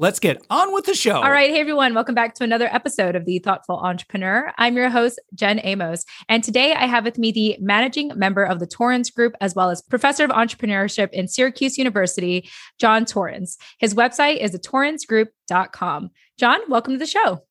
Let's get on with the show. All right. Hey, everyone. Welcome back to another episode of The Thoughtful Entrepreneur. I'm your host, Jen Amos. And today I have with me the managing member of the Torrens Group, as well as professor of entrepreneurship in Syracuse University, John Torrens. His website is thetorrensgroup.com. John, welcome to the show.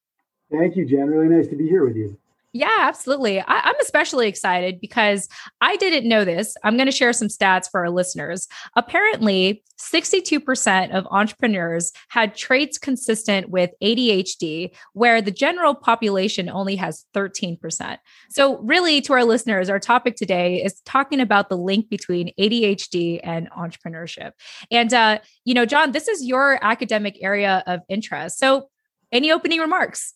Thank you, Jen. Really nice to be here with you. Yeah, absolutely. I, am especially excited because I didn't know this. I'm going to share some stats for our listeners. Apparently, 62% of entrepreneurs had traits consistent with ADHD, where the general population only has 13%. So, really, to our listeners, our topic today is talking about the link between ADHD and entrepreneurship. And, uh, you know, John, this is your academic area of interest. So, any opening remarks?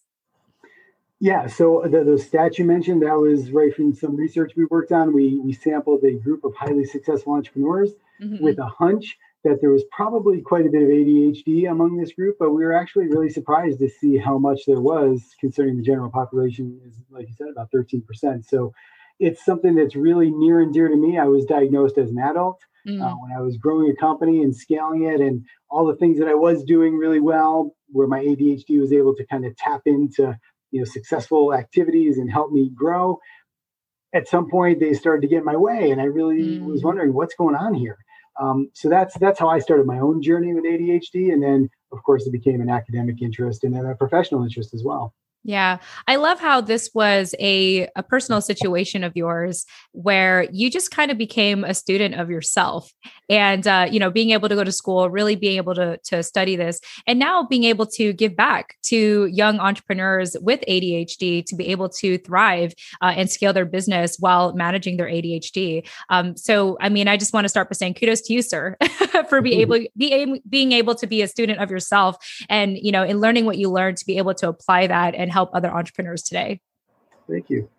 Yeah, so the, the stat you mentioned, that was right from some research we worked on. We, we sampled a group of highly successful entrepreneurs mm-hmm. with a hunch that there was probably quite a bit of ADHD among this group, but we were actually really surprised to see how much there was, considering the general population is, like you said, about 13%. So it's something that's really near and dear to me. I was diagnosed as an adult mm. uh, when I was growing a company and scaling it, and all the things that I was doing really well, where my ADHD was able to kind of tap into you know successful activities and help me grow at some point they started to get in my way and i really mm. was wondering what's going on here um, so that's that's how i started my own journey with adhd and then of course it became an academic interest and then a professional interest as well yeah. I love how this was a, a personal situation of yours where you just kind of became a student of yourself and, uh, you know, being able to go to school, really being able to, to study this, and now being able to give back to young entrepreneurs with ADHD to be able to thrive uh, and scale their business while managing their ADHD. Um, so, I mean, I just want to start by saying kudos to you, sir, for being able, be, being able to be a student of yourself and, you know, in learning what you learned to be able to apply that and help other entrepreneurs today. Thank you.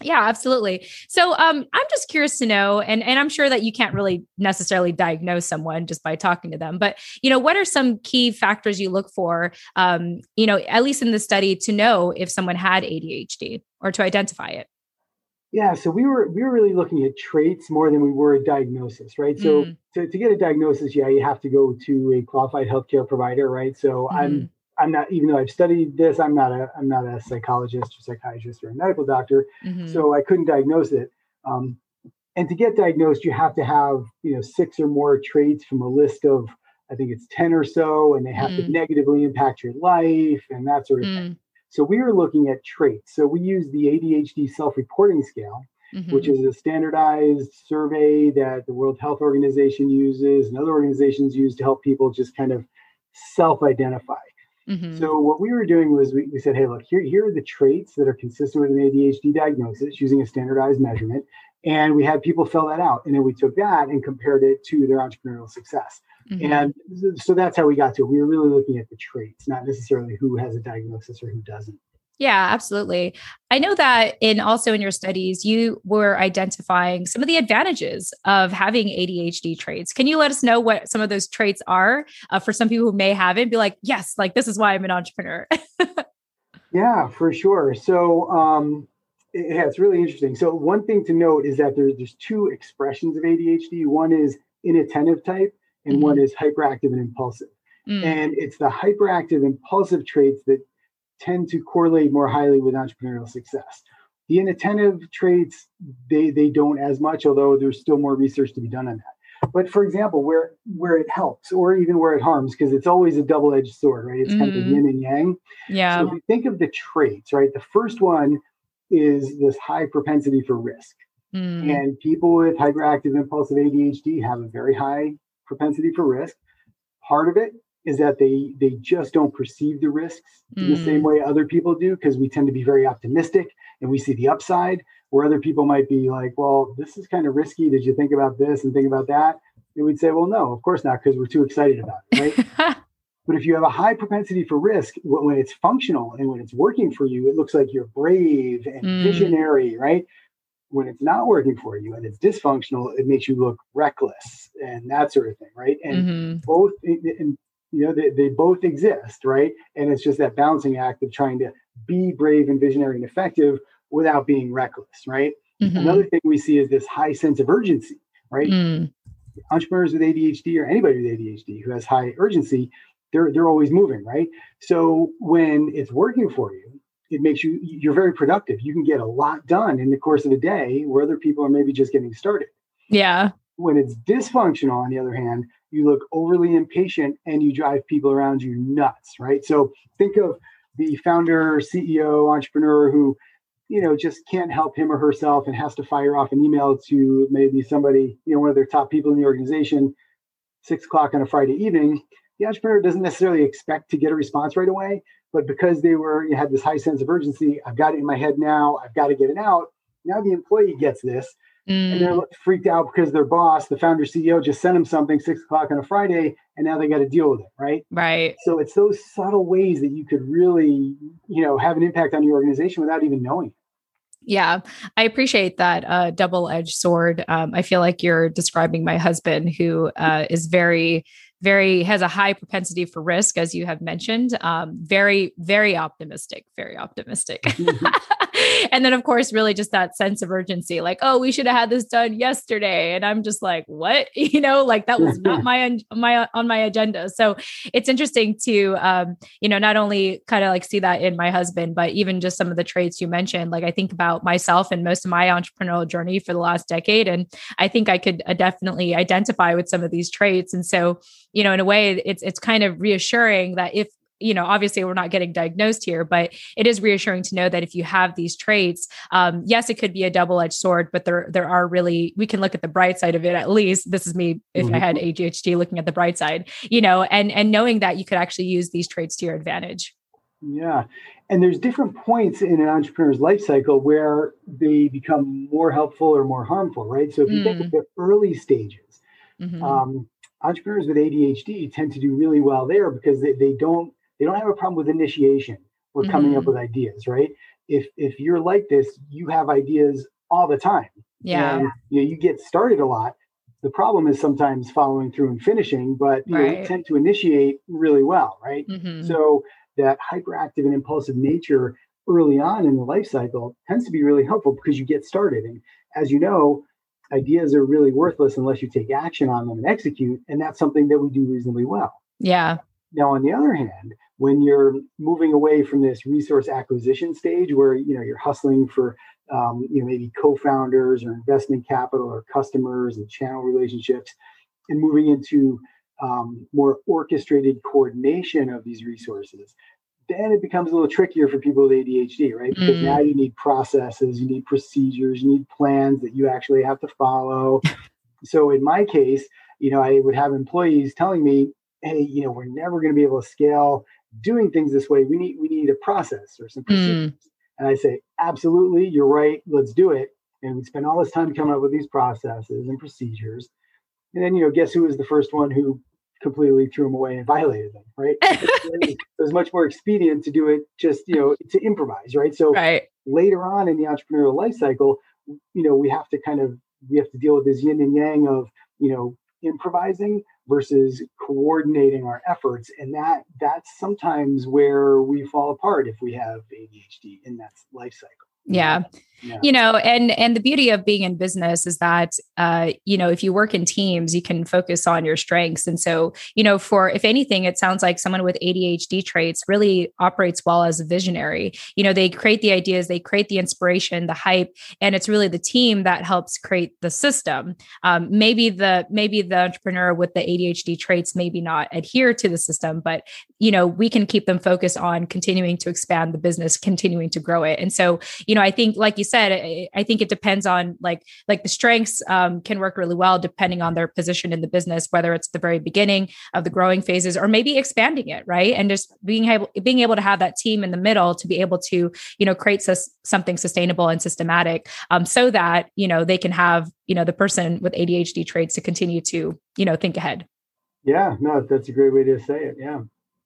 Yeah, absolutely. So um, I'm just curious to know, and, and I'm sure that you can't really necessarily diagnose someone just by talking to them, but you know, what are some key factors you look for, um, you know, at least in the study to know if someone had ADHD or to identify it? Yeah, so we were we were really looking at traits more than we were a diagnosis, right? So mm. to, to get a diagnosis, yeah, you have to go to a qualified healthcare provider, right? So mm. I'm I'm not, even though I've studied this, I'm not a, I'm not a psychologist or psychiatrist or a medical doctor, mm-hmm. so I couldn't diagnose it. Um, and to get diagnosed, you have to have, you know, six or more traits from a list of, I think it's ten or so, and they have mm. to negatively impact your life and that sort of mm. thing. So we were looking at traits. So we use the ADHD self-reporting scale, mm-hmm. which is a standardized survey that the World Health Organization uses and other organizations use to help people just kind of self-identify. Mm-hmm. So what we were doing was we, we, said, hey, look, here, here are the traits that are consistent with an ADHD diagnosis using a standardized measurement. And we had people fill that out. And then we took that and compared it to their entrepreneurial success. Mm-hmm. And so that's how we got to it. We were really looking at the traits, not necessarily who has a diagnosis or who doesn't. Yeah, absolutely. I know that in also in your studies, you were identifying some of the advantages of having ADHD traits. Can you let us know what some of those traits are uh, for some people who may have it? Be like, yes, like this is why I'm an entrepreneur. yeah, for sure. So, um, yeah, it's really interesting. So, one thing to note is that there's there's two expressions of ADHD. One is inattentive type, and mm-hmm. one is hyperactive and impulsive. Mm. And it's the hyperactive impulsive traits that tend to correlate more highly with entrepreneurial success. The inattentive traits, they, they don't as much, although there's still more research to be done on that. But for example, where where it helps or even where it harms, because it's always a double-edged sword, right? It's mm-hmm. kind of a mm-hmm. yin and yang. Yeah. So if you think of the traits, right? The first one is this high propensity for risk. Mm. And people with hyperactive impulsive ADHD have a very high propensity for risk. Part of it is that they they just don't perceive the risks mm. the same mm. way other people do because we tend to be very optimistic and we see the upside where other people might be like well this is kind of risky did you think about this and think about that and we'd say well no of course not because we're too excited about it right but if you have a high propensity for risk when it's functional and when it's working for you it looks like you're brave and mm. visionary right when it's not working for you and it's dysfunctional, it makes you look reckless and that sort of thing, right? And mm-hmm. both, and you know, they, they both exist, right? And it's just that balancing act of trying to be brave and visionary and effective without being reckless, right? Mm-hmm. Another thing we see is this high sense of urgency, right? Mm. Entrepreneurs with ADHD or anybody with ADHD who has high urgency, they're they're always moving, right? So when it's working for you, it makes you you're very productive. You can get a lot done in the course of a day where other people are maybe just getting started. Yeah. When it's dysfunctional, on the other hand, you look overly impatient and you drive people around you nuts, right? So think of the founder, CEO, entrepreneur who, you know, just can't help him or herself and has to fire off an email to maybe somebody, you know, one of their top people in the organization, six o'clock on a Friday evening. The entrepreneur doesn't necessarily expect to get a response right away, but because they were you had this high sense of urgency, I've got it in my head now, I've got to get it out. Now the employee gets this mm. and they're freaked out because their boss, the founder CEO, just sent them something six o'clock on a Friday and now they got to deal with it, right? Right. So it's those subtle ways that you could really, you know, have an impact on your organization without even knowing it. Yeah, I appreciate that uh, double edged sword. Um, I feel like you're describing my husband, who uh, is very very has a high propensity for risk, as you have mentioned. Um, very, very optimistic, very optimistic. and then, of course, really just that sense of urgency, like, oh, we should have had this done yesterday, and I'm just like, what? You know, like that was not my my on my agenda. So it's interesting to, um, you know, not only kind of like see that in my husband, but even just some of the traits you mentioned. Like I think about myself and most of my entrepreneurial journey for the last decade, and I think I could uh, definitely identify with some of these traits. And so you know, in a way, it's it's kind of reassuring that if you know obviously we're not getting diagnosed here but it is reassuring to know that if you have these traits um, yes it could be a double-edged sword but there there are really we can look at the bright side of it at least this is me if mm-hmm. i had adhd looking at the bright side you know and and knowing that you could actually use these traits to your advantage yeah and there's different points in an entrepreneur's life cycle where they become more helpful or more harmful right so if you mm. think of the early stages mm-hmm. um, entrepreneurs with ADHD tend to do really well there because they, they don't they don't have a problem with initiation or mm-hmm. coming up mm-hmm. with ideas, right? If if you're like this, you have ideas all the time. Yeah. And, you know, you get started a lot. The problem is sometimes following through and finishing, but you right. know, you tend to initiate really well, right? Mm-hmm. So that hyperactive and impulsive nature early on in the life cycle tends to be really helpful because you get started. And as you know, ideas are really worthless unless you take action on them and execute. And that's something that we do reasonably well. Yeah. Now, on the other hand, when you're moving away from this resource acquisition stage where you know you're hustling for um, you know maybe co-founders or investment capital or customers and channel relationships and moving into um, more orchestrated coordination of these resources then it becomes a little trickier for people with ADHD, right? Because mm. now you need processes, you need procedures, you need plans that you actually have to follow. so in my case, you know, I would have employees telling me, "Hey, you know, we're never going to be able to scale doing things this way. We need we need a process or some procedures." Mm. And I say, "Absolutely, you're right. Let's do it." And we spend all this time coming up with these processes and procedures. And then, you know, guess who was the first one who completely threw them away and violated them, right? it was much more expedient to do it just, you know, to improvise, right? So right. later on in the entrepreneurial life cycle, you know, we have to kind of we have to deal with this yin and yang of, you know, improvising versus coordinating our efforts and that that's sometimes where we fall apart if we have ADHD in that life cycle. Yeah. You know, and and the beauty of being in business is that uh, you know, if you work in teams, you can focus on your strengths. And so, you know, for if anything, it sounds like someone with ADHD traits really operates well as a visionary. You know, they create the ideas, they create the inspiration, the hype, and it's really the team that helps create the system. Um, maybe the maybe the entrepreneur with the ADHD traits maybe not adhere to the system, but you know, we can keep them focused on continuing to expand the business, continuing to grow it. And so, you know, I think, like you said, I, I think it depends on like like the strengths um, can work really well depending on their position in the business, whether it's the very beginning of the growing phases or maybe expanding it, right? And just being able being able to have that team in the middle to be able to you know create sus- something sustainable and systematic, um, so that you know they can have you know the person with ADHD traits to continue to you know think ahead. Yeah, no, that's a great way to say it. Yeah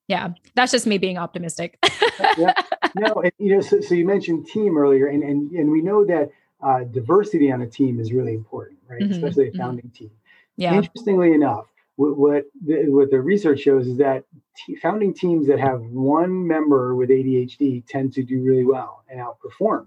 yeah that's just me being optimistic yeah. no and, you know so, so you mentioned team earlier and, and and we know that uh, diversity on a team is really important, right? Mm-hmm. Especially a mm-hmm. founding mm-hmm. team. Yeah. Interestingly enough, what what the, what the research shows is that t- founding teams that have one member with ADHD tend to do really well and outperform.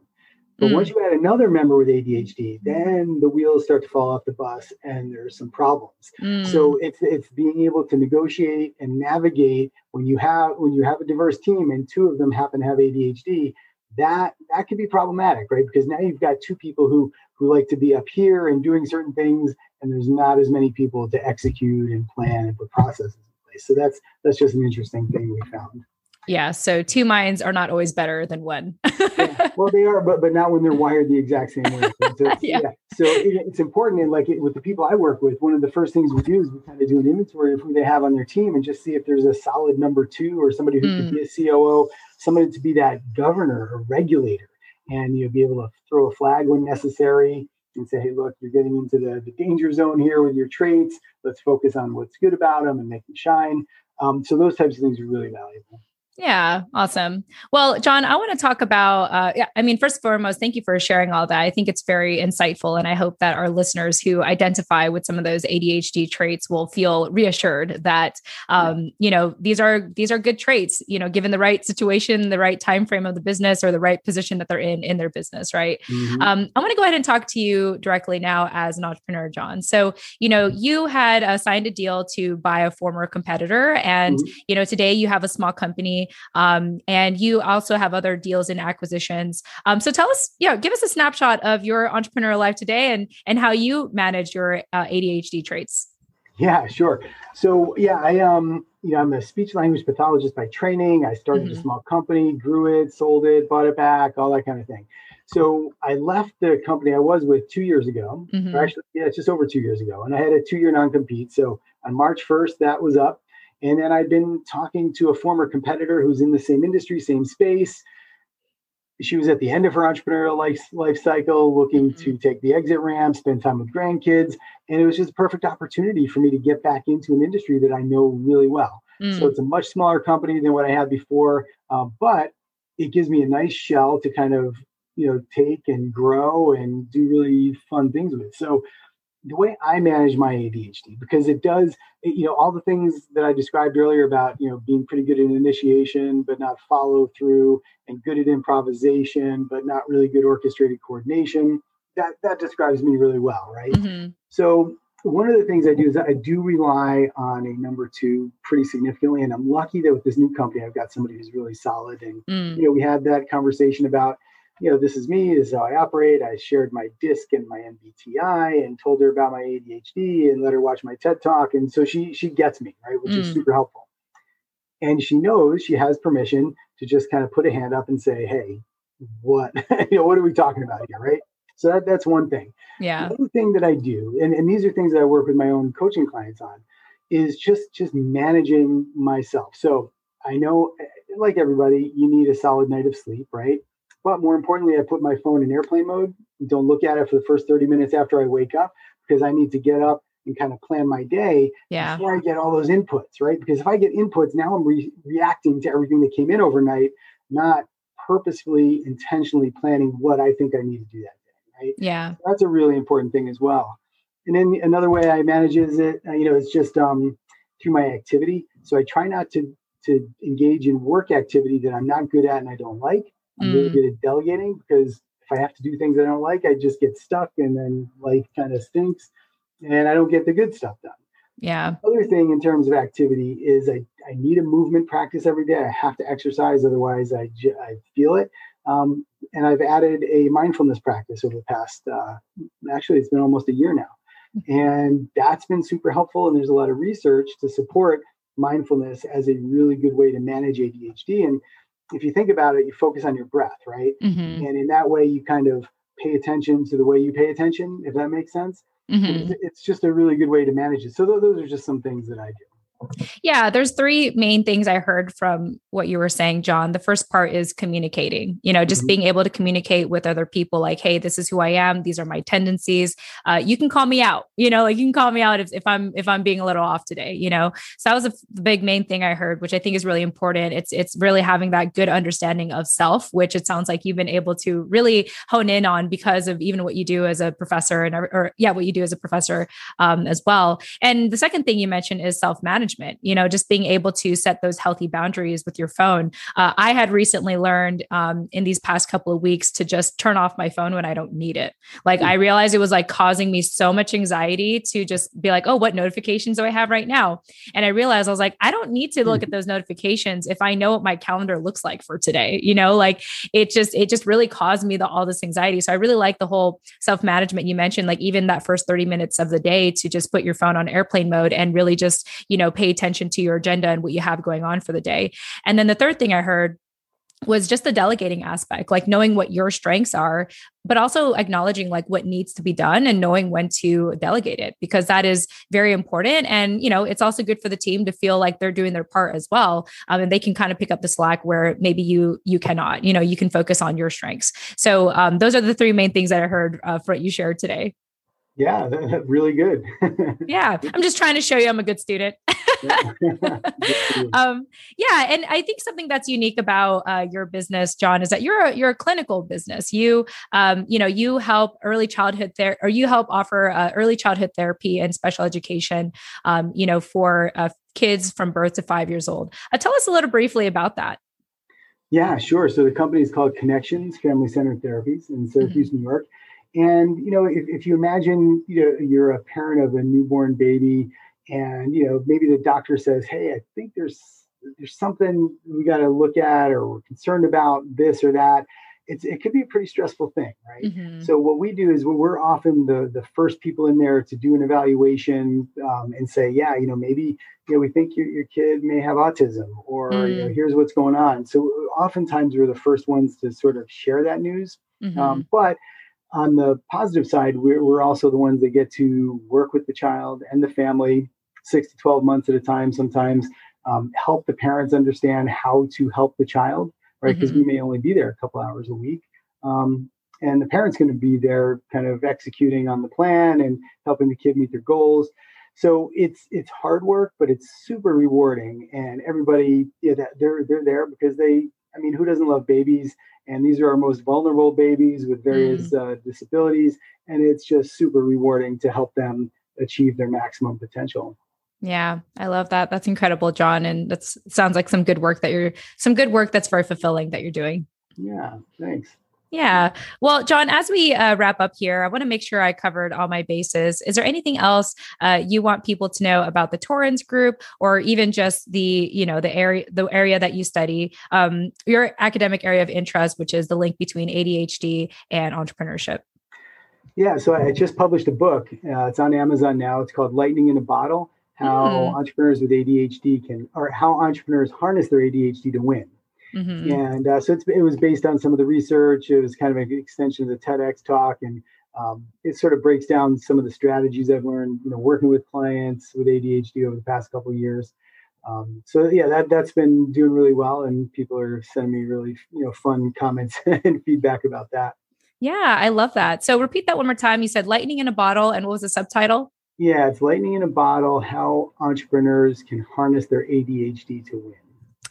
But mm. once you add another member with ADHD, then the wheels start to fall off the bus and there's some problems. Mm. So it's it's being able to negotiate and navigate when you have when you have a diverse team and two of them happen to have ADHD, that that can be problematic, right? Because now you've got two people who who like to be up here and doing certain things, and there's not as many people to execute and plan and put processes in place. So that's that's just an interesting thing we found. Yeah. So two minds are not always better than one. yeah. Well, they are, but but not when they're wired the exact same way. So yeah. yeah. So it, it's important, and like it, with the people I work with, one of the first things we do is we kind of do an inventory of who they have on their team and just see if there's a solid number two or somebody who mm. could be a COO, somebody to be that governor or regulator, and you'll be able to throw a flag when necessary and say, hey, look, you're getting into the, the danger zone here with your traits. Let's focus on what's good about them and make them shine. Um, so those types of things are really valuable. Yeah, awesome. Well, John, I want to talk about. Uh, yeah, I mean, first and foremost, thank you for sharing all that. I think it's very insightful, and I hope that our listeners who identify with some of those ADHD traits will feel reassured that, um, you know, these are these are good traits. You know, given the right situation, the right time frame of the business, or the right position that they're in in their business, right? Mm-hmm. Um, I want to go ahead and talk to you directly now as an entrepreneur, John. So, you know, you had uh, signed a deal to buy a former competitor, and mm-hmm. you know, today you have a small company um, and you also have other deals and acquisitions. Um, so tell us, you know, give us a snapshot of your entrepreneurial life today and and how you manage your uh, ADHD traits. Yeah, sure. So yeah, I um, you know, I'm a speech language pathologist by training. I started mm-hmm. a small company, grew it, sold it, bought it back, all that kind of thing. So I left the company I was with two years ago. Mm-hmm. Actually, yeah, it's just over two years ago, and I had a two-year non-compete. So on March 1st, that was up. And then I'd been talking to a former competitor who's in the same industry, same space. She was at the end of her entrepreneurial life, life cycle, looking mm-hmm. to take the exit ramp, spend time with grandkids. And it was just a perfect opportunity for me to get back into an industry that I know really well. Mm. So it's a much smaller company than what I had before, uh, but it gives me a nice shell to kind of you know take and grow and do really fun things with. So the way I manage my ADHD because it does, you know, all the things that I described earlier about, you know, being pretty good at initiation, but not follow through and good at improvisation, but not really good orchestrated coordination. That, that describes me really well. Right. Mm-hmm. So one of the things I do is I do rely on a number two pretty significantly. And I'm lucky that with this new company, I've got somebody who's really solid. And, mm. you know, we had that conversation about, you know, this is me, this is how I operate. I shared my disc and my MBTI and told her about my ADHD and let her watch my TED talk. And so she she gets me, right, which mm. is super helpful. And she knows she has permission to just kind of put a hand up and say, hey, what, you know, what are we talking about here, right? So that, that's one thing. Yeah. The thing that I do, and, and these are things that I work with my own coaching clients on, is just just managing myself. So I know, eh, like everybody, you need a solid night of sleep, right? But more importantly, I put my phone in airplane mode. Don't look at it for the first 30 minutes after I wake up because I need to get up and kind of plan my day yeah. before I get all those inputs, right? Because if I get inputs, now I'm re- reacting to everything that came in overnight, not purposefully, intentionally planning what I think I need to do that day, right? Yeah. So that's a really important thing as well. And then another way I manage is it, uh, you know, it's just um, through my activity. So I try not to to engage in work activity that I'm not good at and I don't like. I'm mm. really good at delegating because if I have to do things I don't like, I just get stuck and then life kind of stinks and I don't get the good stuff done. Yeah. Other thing in terms of activity is I, I need a movement practice every day. I have to exercise, otherwise I, I feel it. Um, and I've added a mindfulness practice over the past, uh, actually, it's been almost a year now. Mm-hmm. And that's been super helpful. And there's a lot of research to support mindfulness as a really good way to manage ADHD. And if you think about it, you focus on your breath, right? Mm-hmm. And in that way, you kind of pay attention to the way you pay attention, if that makes sense. Mm-hmm. It's, it's, just a really good way to manage it. So th- those are just some things that I do. Yeah, there's three main things I heard from what you were saying, John. The first part is communicating, you know, just mm-hmm. being able to communicate with other people like, hey, this is who I am, these are my tendencies. Uh, you can call me out, you know, like you can call me out if, if I'm if I'm being a little off today, you know. So that was a big main thing I heard, which I think is really important. It's it's really having that good understanding of self, which it sounds like you've been able to really hone in on because of even what you do as a professor and or yeah, what you do as a professor um, as well. And the second thing you mentioned is self-management management, you know, just being able to set those healthy boundaries with your phone. Uh, I had recently learned um, in these past couple of weeks to just turn off my phone when I don't need it. Like I realized it was like causing me so much anxiety to just be like, oh, what notifications do I have right now? And I realized I was like, I don't need to look at those notifications if I know what my calendar looks like for today. You know, like it just, it just really caused me the, all this anxiety. So I really like the whole self management you mentioned, like even that first 30 minutes of the day to just put your phone on airplane mode and really just, you know, pay attention to your agenda and what you have going on for the day. And then the third thing I heard was just the delegating aspect, like knowing what your strengths are, but also acknowledging like what needs to be done and knowing when to delegate it because that is very important. And, you know, it's also good for the team to feel like they're doing their part as well. Um, and they can kind of pick up the slack where maybe you, you cannot, you know, you can focus on your strengths. So um, those are the three main things that I heard uh, for what you shared today. Yeah, really good. yeah, I'm just trying to show you I'm a good student. um, yeah, and I think something that's unique about uh, your business, John, is that you're a, you're a clinical business. You um, you know you help early childhood there, or you help offer uh, early childhood therapy and special education. Um, you know for uh, kids from birth to five years old. Uh, tell us a little briefly about that. Yeah, sure. So the company is called Connections Family Centered Therapies in Syracuse, mm-hmm. New York. And you know, if, if you imagine you know you're a parent of a newborn baby, and you know maybe the doctor says, "Hey, I think there's there's something we got to look at, or we're concerned about this or that." It's it could be a pretty stressful thing, right? Mm-hmm. So what we do is we're often the the first people in there to do an evaluation um, and say, "Yeah, you know, maybe you know we think your your kid may have autism, or mm. you know, mm. here's what's going on." So oftentimes we're the first ones to sort of share that news, mm-hmm. um, but on the positive side, we're, we're also the ones that get to work with the child and the family six to 12 months at a time sometimes, um, help the parents understand how to help the child, right? Because mm-hmm. we may only be there a couple hours a week. Um, and the parent's going to be there kind of executing on the plan and helping the kid meet their goals. So it's it's hard work, but it's super rewarding. And everybody, yeah, they're they're there because they. I mean, who doesn't love babies? and these are our most vulnerable babies with various mm. uh, disabilities and it's just super rewarding to help them achieve their maximum potential yeah i love that that's incredible john and that sounds like some good work that you're some good work that's very fulfilling that you're doing yeah thanks yeah. Well, John, as we uh, wrap up here, I want to make sure I covered all my bases. Is there anything else uh, you want people to know about the Torrens Group, or even just the you know the area the area that you study, um, your academic area of interest, which is the link between ADHD and entrepreneurship? Yeah. So I just published a book. Uh, it's on Amazon now. It's called Lightning in a Bottle: How mm. Entrepreneurs with ADHD can, or how entrepreneurs harness their ADHD to win. Mm-hmm. And uh, so it was based on some of the research. It was kind of an extension of the TEDx talk, and um, it sort of breaks down some of the strategies I've learned, you know, working with clients with ADHD over the past couple of years. Um, so yeah, that that's been doing really well, and people are sending me really you know fun comments and feedback about that. Yeah, I love that. So repeat that one more time. You said lightning in a bottle, and what was the subtitle? Yeah, it's lightning in a bottle: how entrepreneurs can harness their ADHD to win.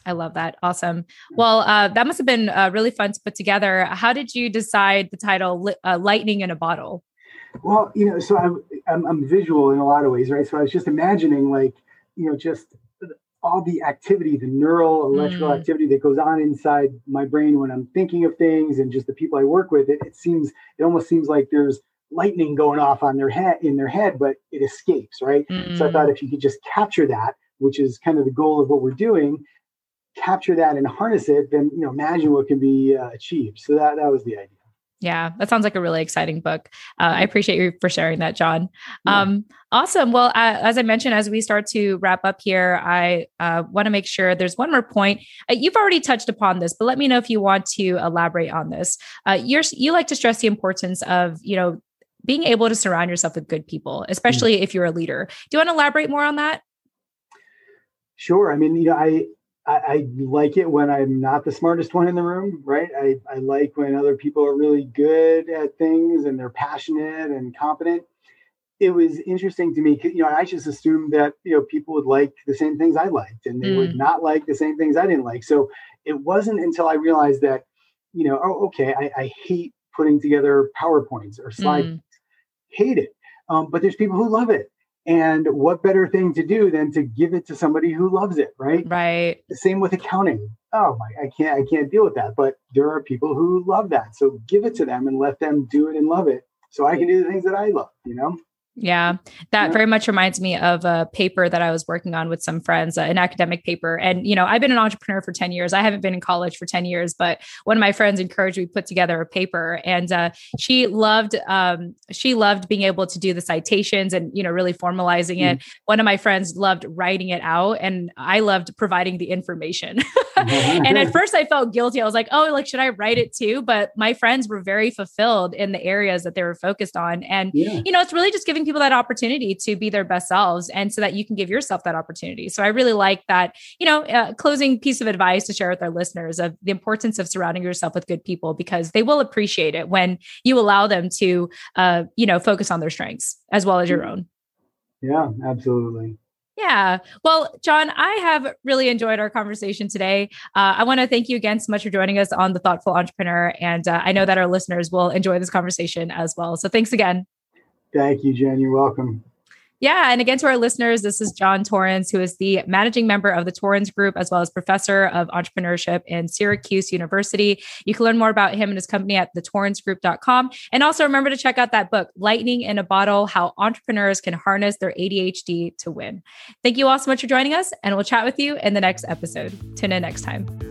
I love that. Awesome. Well, uh, that must have been uh, really fun to put together. How did you decide the title uh, Lightning in a Bottle? Well, you know, so I'm, I'm, I'm, visual in a lot of ways, right? So I was just imagining, like, you know, just all the activity, the neural electrical mm. activity that goes on inside my brain when I'm thinking of things and just the people I work with. It, it seems, it almost seems like there's lightning going off on their head in their head, but it escapes, right? Mm. So I thought mm. if you could just capture that, which is kind of the goal of what we're doing, capture that and harness it, then you know, imagine what can be uh, achieved. So that that was the idea. Yeah, that sounds like a really exciting book. Uh, I appreciate you for sharing that, John. Yeah. Um, awesome. Well, uh, as I mentioned, as we start to wrap up here, I uh, want to make sure there's one more point. Uh, you've already touched upon this, but let me know if you want to elaborate on this. Uh, you're you like to stress the importance of you know being able to surround yourself with good people, especially mm-hmm. if you're a leader. Do you want to elaborate more on that? Sure. I mean, you know, I, I, I like it when I'm not the smartest one in the room, right? I, I like when other people are really good at things and they're passionate and competent. It was interesting to me, you know, I just assumed that, you know, people would like the same things I liked and they mm. would not like the same things I didn't like. So it wasn't until I realized that, you know, oh, okay, I, I hate putting together PowerPoints or slides, mm. hate it. Um, but there's people who love it. And what better thing to do than to give it to somebody who loves it, right? Right. Same with accounting. Oh my, I can't, I can't deal with that. But there are people who love that. So give it to them and let them do it and love it. So I can do the things that I love, you know? Yeah, that very much reminds me of a paper that I was working on with some friends, uh, an academic paper. And, you know, I've been an entrepreneur for 10 years. I haven't been in college for 10 years, but one of my friends encouraged me to put together a paper. And uh, she loved, um, she loved being able to do the citations and, you know, really formalizing mm. it. One of my friends loved writing it out and I loved providing the information. and at first I felt guilty. I was like, oh, like, should I write it too? But my friends were very fulfilled in the areas that they were focused on. And, yeah. you know, it's really just giving giving people that opportunity to be their best selves and so that you can give yourself that opportunity. So I really like that, you know, uh, closing piece of advice to share with our listeners of the importance of surrounding yourself with good people because they will appreciate it when you allow them to, uh, you know, focus on their strengths as well as your own. Yeah, absolutely. Yeah. Well, John, I have really enjoyed our conversation today. Uh, I want to thank you again so much for joining us on The Thoughtful Entrepreneur. And uh, I know that our listeners will enjoy this conversation as well. So thanks again. Thank you, Jen. You're welcome. Yeah. And again, to our listeners, this is John Torrens, who is the managing member of the Torrens Group, as well as professor of entrepreneurship in Syracuse University. You can learn more about him and his company at thetorrensgroup.com. And also remember to check out that book, Lightning in a Bottle How Entrepreneurs Can Harness Their ADHD to Win. Thank you all so much for joining us, and we'll chat with you in the next episode. Tune in next time.